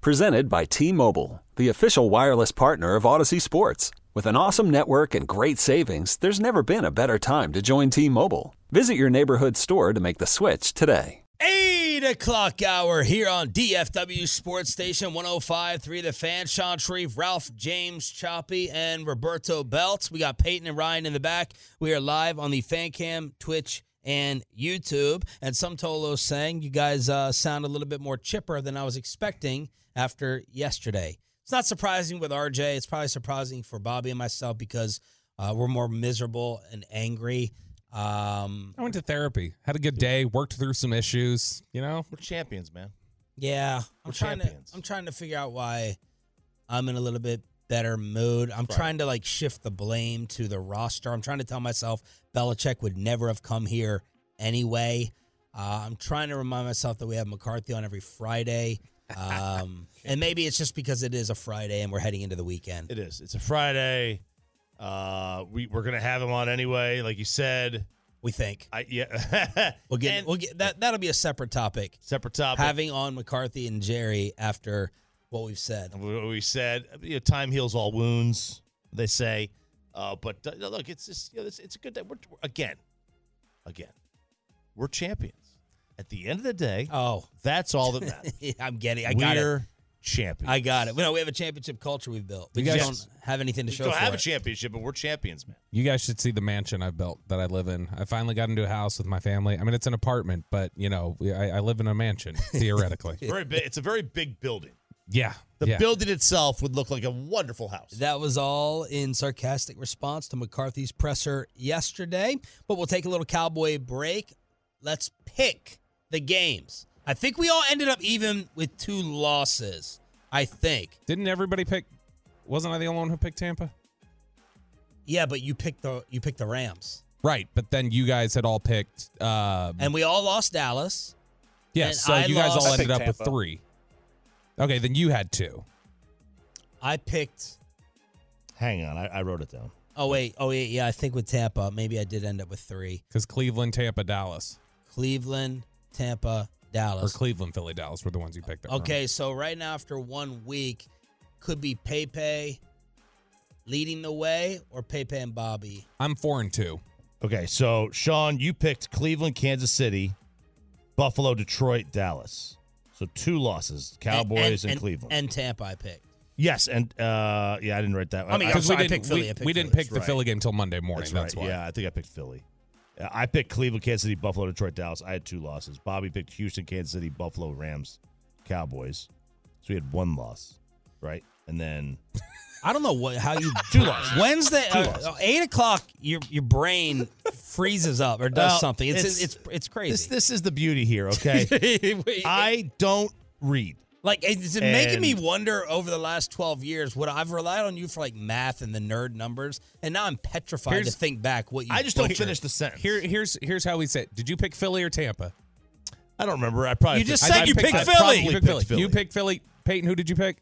Presented by T Mobile, the official wireless partner of Audacy Sports. With an awesome network and great savings, there's never been a better time to join T Mobile. Visit your neighborhood store to make the switch today. 8 o'clock hour here on DFW Sports Station 105.3 The Fan. Shan Shariff, Ralph James Choppy, and Roberto Belt. We got Peyton and Ryan in the back. We are live on the Fan Cam, Twitch, and YouTube. And some Tolo saying you guys uh, sound a little bit more chipper than I was expecting after yesterday. It's not surprising with RJ. It's probably surprising for Bobby and myself because uh, we're more miserable and angry. Um, I went to therapy, had a good day, worked through some issues. You know, We're champions, man. Yeah, I'm We're trying champions. to. I'm trying to figure out why I'm in a little bit better mood. I'm trying to like shift the blame to the roster. I'm trying to tell myself Belichick would never have come here anyway. Uh, I'm trying to remind myself that we have McCarthy on every Friday, um, and maybe it's just because it is a Friday and we're heading into the weekend. It is. It's a Friday. Uh, we we're gonna have him on anyway, like you said. We think I yeah. we'll get And- we'll get that. That'll be a separate topic. separate topic. Having on McCarthy and Jerry after what we've said. what we said, you know, time heals all wounds. They say, uh, but uh, look, it's just you know, it's, it's a good day. We're, we're- again, again, we're champions. At the end of the day, Oh, that's all that matters. I'm getting. I got it. we're champions. I got it. We know we have a championship culture we've built. We You just guys- don't have anything to We show don't for have a it. championship, but we're champions, man. you guys should see the mansion I've built that I live in. I finally got into a house with my family. I mean, it's an apartment, but you know, we- I, I live in a mansion theoretically. Very big. It's a very big building. yeah, The yeah. building itself would look like a wonderful house. That was all in sarcastic response to McCarthy's presser yesterday. But we'll take a little cowboy break. Let's pick the games. I think we all ended up even with two losses. I think. Didn't everybody pick? Wasn't I the only one who picked Tampa? Yeah, but you picked the you picked the Rams, Right, but then you guys had all picked. Uh, and we all lost Dallas. yes, and so I you guys lost- all ended picked up with three. Okay, then you had two. I picked. Hang on, I, I wrote it down. Oh wait, oh wait, yeah. I think with Tampa, maybe I did end up with three. Because Cleveland, Tampa, Dallas, Cleveland, Tampa, Dallas. or Dallas. Cleveland, Philly, Dallas were the ones you picked. Up from. Okay, so right now after one week, could be Pepe leading the way or Pepe and Bobby. I'm four and two. Okay, so Shan, you picked Cleveland, Kansas City, Buffalo, Detroit, Dallas. So two losses, Cowboys and, Cleveland. and Tampa. I picked. yes, and uh, yeah, I didn't write that. I mean, I'm Because sorry, I we didn't, picked Philly, we, I picked we didn't Philly. pick the Right. Philly game till Monday morning. that's, That's, right. why. Yeah, I think I picked Philly. I picked Cleveland, Kansas City, Buffalo, Detroit, Dallas. I had two losses. Bobby picked Houston, Kansas City, Buffalo, Rams, Cowboys. So we had one loss, right? And then I don't know what how you Two losses. Wednesday Two uh, losses. eight o'clock. Your your brain freezes up or does Well, something. It's it's- it's it's, crazy. this this is the beauty here, okay? I don't read. Like is it making me wonder over the last twelve years. What I've relied on you for like math and the nerd numbers, and now I'm petrified Here's- to think back what you. I just don't finish the sentence. Here, here's here's how we said. Did you pick Philly or Tampa? I don't remember. I probably You just picked- said I you picked I Philly. You picked picked Philly. Philly. You picked Philly. Peyton, who did you pick?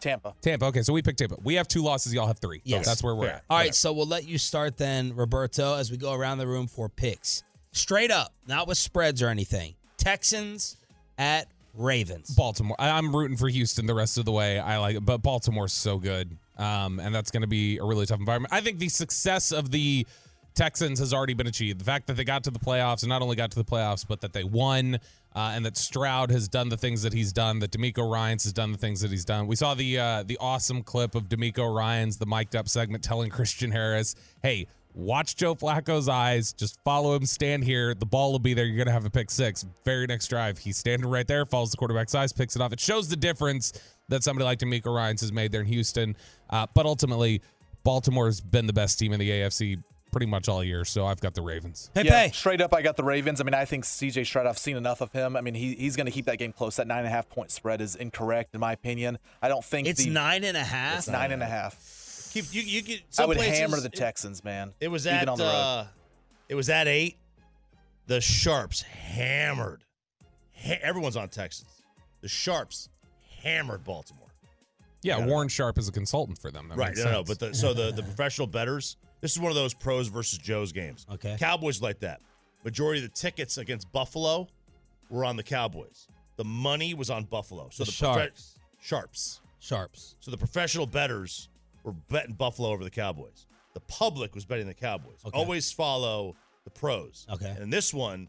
Tampa. Tampa. Okay, so we picked Tampa. We have two losses. Y'all have three. Yes. that's where we're Fair. at. All right, so we'll let you start then, Roberto, as we go around the room for picks. Straight up, not with spreads or anything. Texans at Ravens. Baltimore. I, I'm rooting for Houston the rest of the way. I like it, but Baltimore's so good, um, and that's going to be a really tough environment. I think the success of the Texans has already been achieved. The fact that they got to the playoffs, and not only got to the playoffs, but that they won, uh, and that Stroud has done the things that he's done, that DeMeco Ryans has done the things that he's done. We saw the uh, the awesome clip of DeMeco Ryans the mic'd up segment telling Christian Harris, "Hey." Watch Joe Flacco's eyes. Just follow him. Stand here. The ball will be there. You're gonna have a pick six. Very next drive, he's standing right there. Follows the quarterback's eyes, picks it off. It shows the difference that somebody like DeMeco Ryans has made there in Houston. Uh, but ultimately, Baltimore's been the best team in the AFC pretty much all year. So I've got the Ravens. Hey, yeah, Pay. straight up, I got the Ravens. I mean, I think CJ Stroud. I've seen enough of him. I mean, he, he's going to keep that game close. That nine and a half point spread is incorrect in my opinion. I don't think It's the, nine and a half. It's nine and a half. Keep you. You get. I would places, hammer the it- Texans, man. It was even at. on the road. Uh, it was at eight. The Sharps hammered. Ha- everyone's on Texans. The Sharps hammered Baltimore. Yeah, Yeah. Warren Sharp is a consultant for them. That right. makes No, no, but the, so the the professional bettors. This is one of those pros versus Joe's games. Okay. Cowboys like that. Majority of the tickets against Buffalo were on the Cowboys. The money was on Buffalo. So The the, profe- Sharps. Sharps. Sharps. So the professional bettors were betting Buffalo over the Cowboys. The public was betting the Cowboys. Okay. Always follow the pros. Okay. And this one,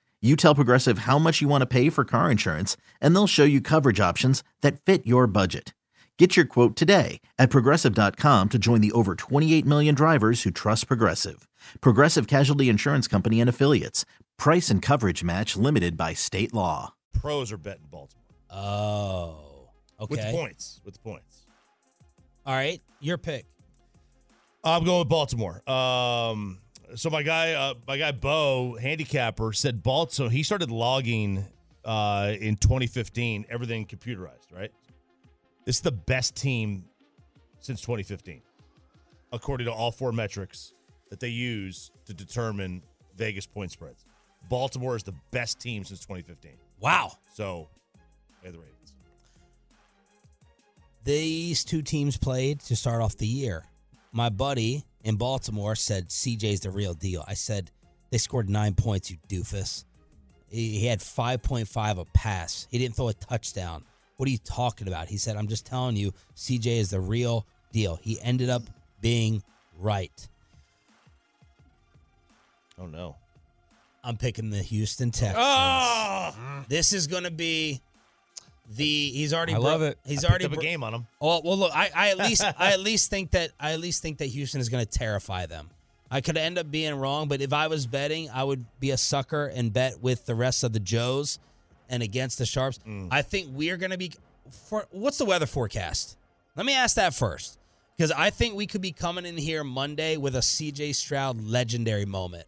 You tell Progressive how much you want to pay for car insurance, and they'll show you coverage options that fit your budget. Get your quote today at progressive.com to join the over 28 million drivers who trust Progressive. Progressive Casualty Insurance Company and Affiliates. Price and coverage match limited by state law. Pros are betting Baltimore. Oh. Okay. With the points. With the points. All right. Your pick. I'm going with Baltimore. Um, so my guy, uh, my guy Bo, handicapper, said Baltimore. He started logging uh, in 2015, everything computerized. Right. This is the best team since 2015, according to all four metrics that they use to determine Vegas point spreads. Baltimore is the best team since 2015. Wow. So, yeah, the Ravens. These two teams played to start off the year. My buddy in Baltimore said CJ's the real deal. I said they scored nine points, you doofus. He he had 5.5 a pass. He didn't throw a touchdown. What are you talking about? He said, I'm just telling you, CJ is the real deal. He ended up being right. Oh no. I'm picking the Houston Texans. Oh! This is going to be the. He's already. I bro- love it. He's I already up bro- a game on him. Oh well, look, I, I at least I at least think that I at least think that Houston is going to terrify them. I could end up being wrong, but if I was betting, I would be a sucker and bet with the rest of the Joes and against the Sharps. I think we're going to be. For what's the weather forecast? Let me ask that first, because I think we could be coming in here Monday with a CJ Stroud legendary moment.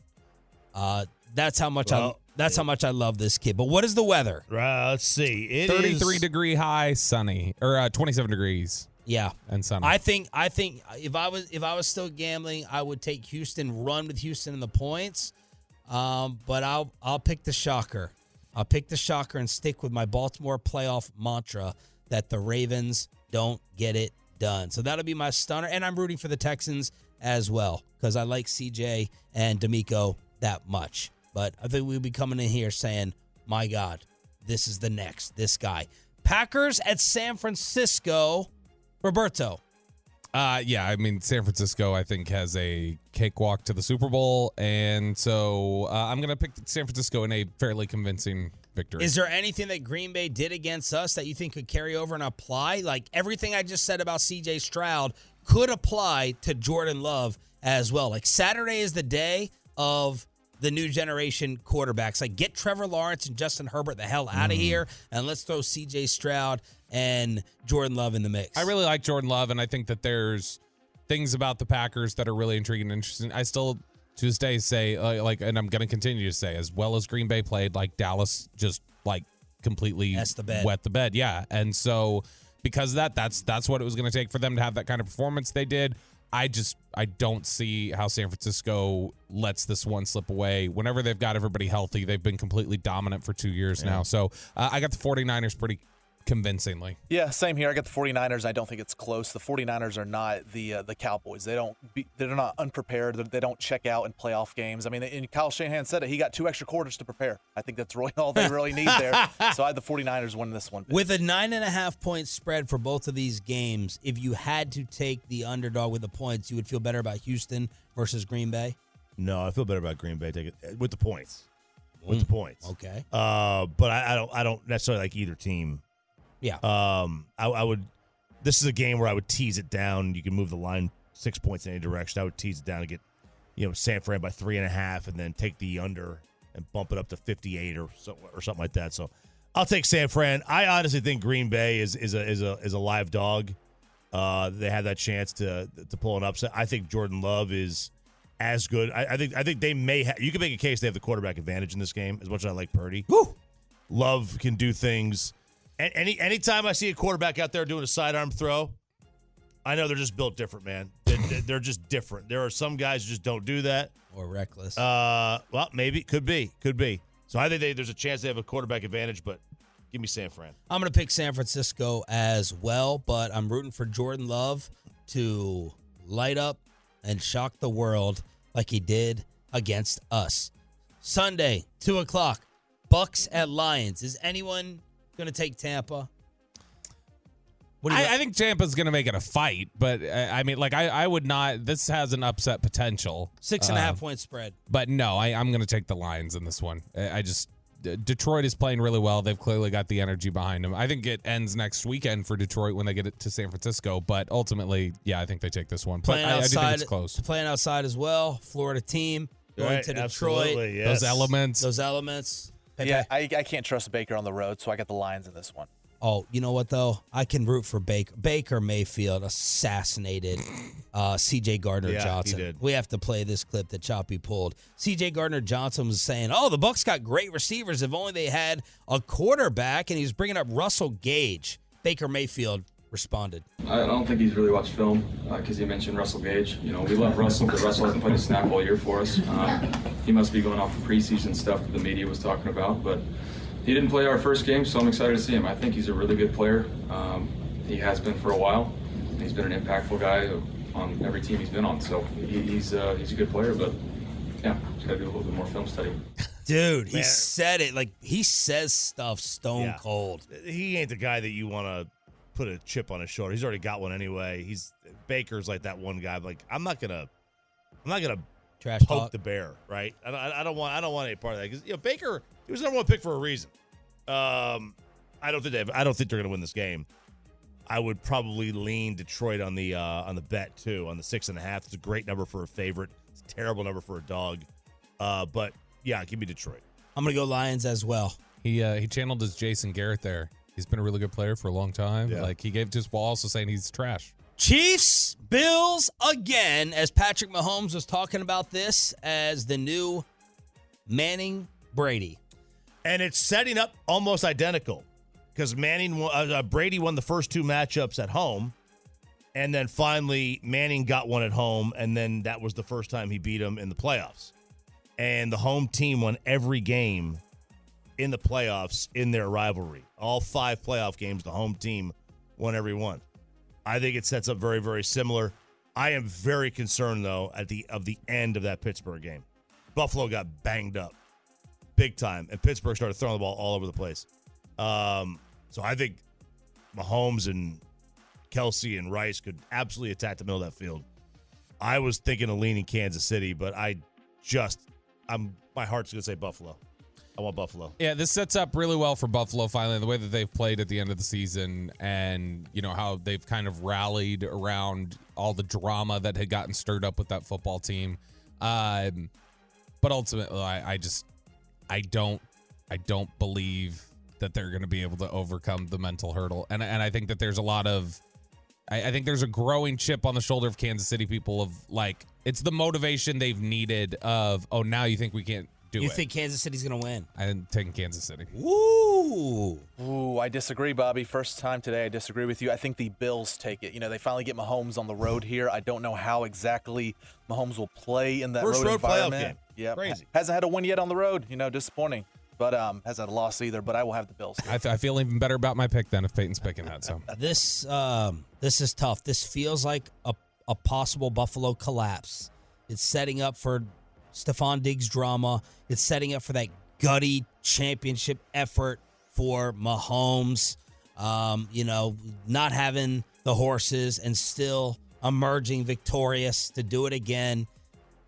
Uh, that's how much I Well, that's how much I love this kid. But what is the weather? Right, let's see. It is 33 degree high, sunny, or uh, 27 degrees Yeah, and sunny. I think I think if I was if I was still gambling, I would take Houston, run with Houston in the points. Um, but I'll I'll pick the shocker. I'll pick the shocker and stick with my Baltimore playoff mantra that the Ravens don't get it done. So that'll be my stunner, and I'm rooting for the Texans as well because I like CJ and DeMeco that much. But I think we'll be coming in here saying, "My God, this is the next this guy." Packers at San Francisco. Roberto. Uh, yeah, I mean, San Francisco, I think, has a cakewalk to the Super Bowl. And so uh, I'm going to pick San Francisco in a fairly convincing victory. Is there anything that Green Bay did against us that you think could carry over and apply? Like everything I just said about CJ Stroud could apply to Jordan Love as well. Like Saturday is the day of the new generation quarterbacks. Like get Trevor Lawrence and Justin Herbert the hell out of here, and let's throw C.J. Stroud and Jordan Love in the mix. I really like Jordan Love, and I think that there's things about the Packers that are really intriguing and interesting. I still to this day say uh, like, and I'm going to continue to say, as well as Green Bay played, like Dallas just like completely the bed. wet the bed, yeah. And so because of that, that's that's what it was going to take for them to have that kind of performance they did. I just I don't see how San Francisco lets this one slip away. Whenever they've got everybody healthy, they've been completely dominant for two years now. So uh, I got the 49ers pretty convincingly. Yeah, same here. I got the 49ers. I don't think it's close. The 49ers are not the uh, the Cowboys. They don't be, they're not unprepared. They don't check out in playoff games. I mean, and Kyle Shanahan said it. He got two extra quarters to prepare. I think that's really all they really need there. So I had the 49ers win this one. With a nine and a half point spread for both of these games, if you had to take the underdog with the points, you would feel better about Houston versus Green Bay. No, I feel better about Green Bay. Take it with the points. With the points. Okay. Uh, but I, I don't. I don't necessarily like either team. Yeah. Um, I, I would. This is a game where I would tease it down. You can move the line six points in any direction. I would tease it down and get, you know, San Fran by three and a half, and then take the under and bump it up to fifty-eight or so, or something like that. So, I'll take San Fran. I honestly think Green Bay is is a is a is a live dog. Uh, they have that chance to to pull an upset. I think Jordan Love is as good. I, I think I think they may. Ha- you can make a case they have the quarterback advantage in this game. As much as I like Purdy, Woo! Love can do things. Any anytime I see a quarterback out there doing a sidearm throw, I know they're just built different, man. They're, they're just different. There are some guys who just don't do that. Or reckless. Uh, well, maybe could be, could be. So I think they, there's a chance they have a quarterback advantage, but give me San Fran. I'm going to pick San Francisco as well, but I'm rooting for Jordan Love to light up and shock the world like he did against us. Sunday, 2 o'clock, Bucks at Lions. Is anyone going to take Tampa? What do you I, I think Tampa's going to make it a fight, but uh, I mean, like, I, I would not. This has an upset potential. Six and a half Uh, point spread. But no, I, I'm going to take the Lions in this one. I, I just. Detroit is playing really well. They've clearly got the energy behind them. I think it ends next weekend for Detroit when they get it to San Francisco. But ultimately, yeah, I think they take this one. But Playing I, I do outside, think it's close. playing outside as well. Florida team going Right, to Detroit. yes. Those elements. Those elements. Pepe. Yeah, I, I can't trust Baker on the road, so I got the Lions in this one. Oh, you know what though? I can root for Baker. Baker Mayfield assassinated uh, C.J. Gardner Yeah, he Johnson. did. We have to play this clip that Choppy pulled. C.J. Gardner Johnson was saying, "Oh, the Bucks got great receivers. If only they had a quarterback." And he was bringing up Russell Gage. Baker Mayfield responded. I don't think he's really watched film because he mentioned Russell Gage. You know, we love Russell, but Russell hasn't played a snap all year for us. Um, he must be going off the preseason stuff that the media was talking about, but he didn't play our first game, so I'm excited to see him. I think he's a really good player. Um, he has been for a while. He's been an impactful guy on every team he's been on, so he, he's uh, he's a good player. But yeah, just got to do a little bit more film study. Dude, he Man. said it like he says stuff stone Yeah. cold. He ain't the guy that you want to put a chip on his shoulder. He's already got one anyway. He's Baker's like that one guy. Like I'm not gonna, I'm not gonna Trash poke talk. the bear, right? I don't, I don't want, I don't want any part of that because you know Baker, he was the number one pick for a reason. Um, I don't think they, have, I don't think they're gonna win this game. I would probably lean Detroit on the uh, on the bet too on the six and a half. It's a great number for a favorite. It's a terrible number for a dog. Uh, but yeah, give me Detroit. I'm gonna go Lions as well. He uh, he channeled his Jason Garrett there. He's been a really good player for a long time. Yeah. Like he gave to us while also saying he's trash. Chiefs, Bills again, as Patrick Mahomes was talking about this as the new Manning Brady. and it's setting up almost identical because Manning, uh, uh, Brady won the first two matchups at home, and then finally Manning got one at home, and then that was the first time he beat him in the playoffs. And the home team won every game in the playoffs in their rivalry. All five playoff games, the home team won every one. I think it sets up very, very similar. I am very concerned though at the of the end of that Pittsburgh game. Buffalo got banged up big time, and Pittsburgh started throwing the ball all over the place. Um, so I think Mahomes and Kelce and Rice could absolutely attack the middle of that field. I was thinking of leaning Kansas City, but I just I'm my heart's gonna say Buffalo. I want Buffalo. Yeah, this sets up really well for Buffalo finally, the way that they've played at the end of the season and, you know, how they've kind of rallied around all the drama that had gotten stirred up with that football team. Um, But ultimately, I, I just I don't I don't believe that they're going to be able to overcome the mental hurdle, and and I think that there's a lot of I, I think there's a growing chip on the shoulder of Kansas City people of like it's the motivation they've needed of oh now you think we can't do you it. think Kansas City's going to win? I'm taking Kansas City. Ooh. Ooh, I disagree, Bobby. First time today, I disagree with you. I think the Bills take it. You know, they finally get Mahomes on the road here. I don't know how exactly Mahomes will play in that First road, road playoff environment. game. Yeah, Crazy. hasn't had a win yet on the road. You know, disappointing. But um, hasn't had a loss either. But I will have the Bills. I, I feel even better about my pick than if Peyton's picking that. So This um this is tough. This feels like a a possible Buffalo collapse. It's setting up for Stefon Diggs drama. It's setting up for that gutty championship effort for Mahomes. Um, you know, not having the horses and still emerging victorious to do it again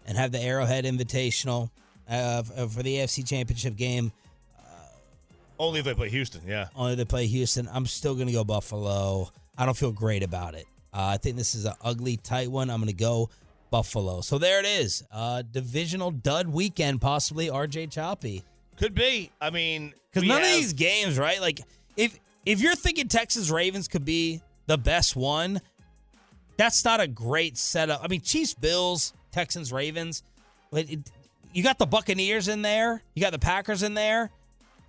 and have the Arrowhead Invitational uh, for the AFC Championship game. Only if they play Houston, yeah. Only if they play Houston. I'm still going to go Buffalo. I don't feel great about it. Uh, I think this is an ugly, tight one. I'm going to go Buffalo. So there it is. Uh, divisional dud weekend, possibly. RJ Choppy. Could be. I mean, Because none of these games, right? Like, if if you're thinking Texas Ravens could be the best one, that's not a great setup. I mean, Chiefs, Bills, Texans, Ravens. But it, you got the Buccaneers in there. You got the Packers in there.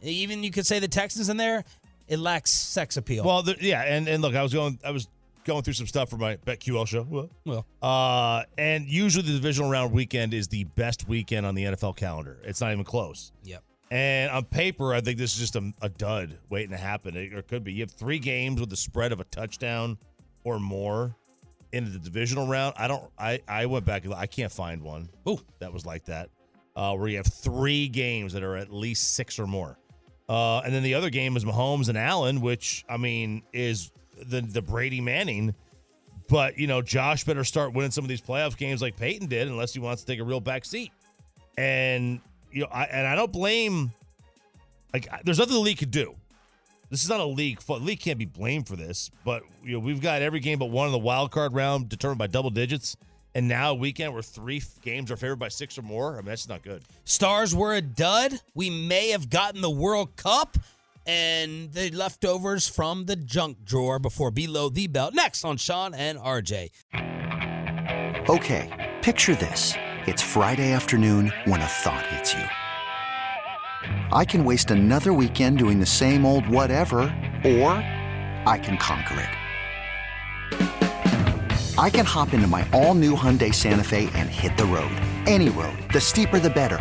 Even you could say the Texans in there. It lacks sex appeal. Well, the, yeah, and and look, I was going, I was going through some stuff for my BetQL show. Well, Well. uh, and usually the divisional round weekend is the best weekend on the NFL calendar. It's not even close. Yep. And on paper, I think this is just a, a dud waiting to happen. It, or it could be. You have three games with the spread of a touchdown or more in the divisional round. I don't. I I went back. I can't find one. Ooh. that was like that. Uh, where you have three games that are at least six or more. Uh, and then the other game is Mahomes and Allen, which I mean is the the Brady Manning. But you know, Josh better start winning some of these playoff games like Peyton did, unless he wants to take a real back seat. And you know, I, and I don't blame. Like, there's nothing the league could do. This is not a league. The league can't be blamed for this. But you know, we've got every game but one in the wild card round determined by double digits, and now weekend where three games are favored by six or more. I mean, that's not good. Stars were a dud. We may have gotten the World Cup and the leftovers from the junk drawer before below the belt. Next on Shan and RJ. Okay, picture this. It's Friday afternoon when a thought hits you. I can waste another weekend doing the same old whatever, or I can conquer it. I can hop into my all new Hyundai Santa Fe and hit the road. Any road. The steeper, the better.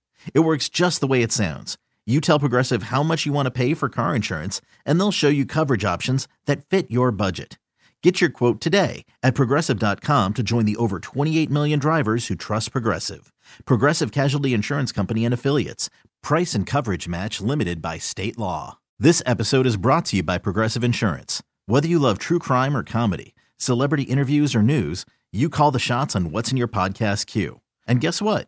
It works just the way it sounds. You tell Progressive how much you want to pay for car insurance, and they'll show you coverage options that fit your budget. Get your quote today at progressive.com to join the over 28 million drivers who trust Progressive. Progressive Casualty Insurance Company and Affiliates. Price and coverage match limited by state law. This episode is brought to you by Progressive Insurance. Whether you love true crime or comedy, celebrity interviews or news, you call the shots on what's in your podcast queue. And guess what?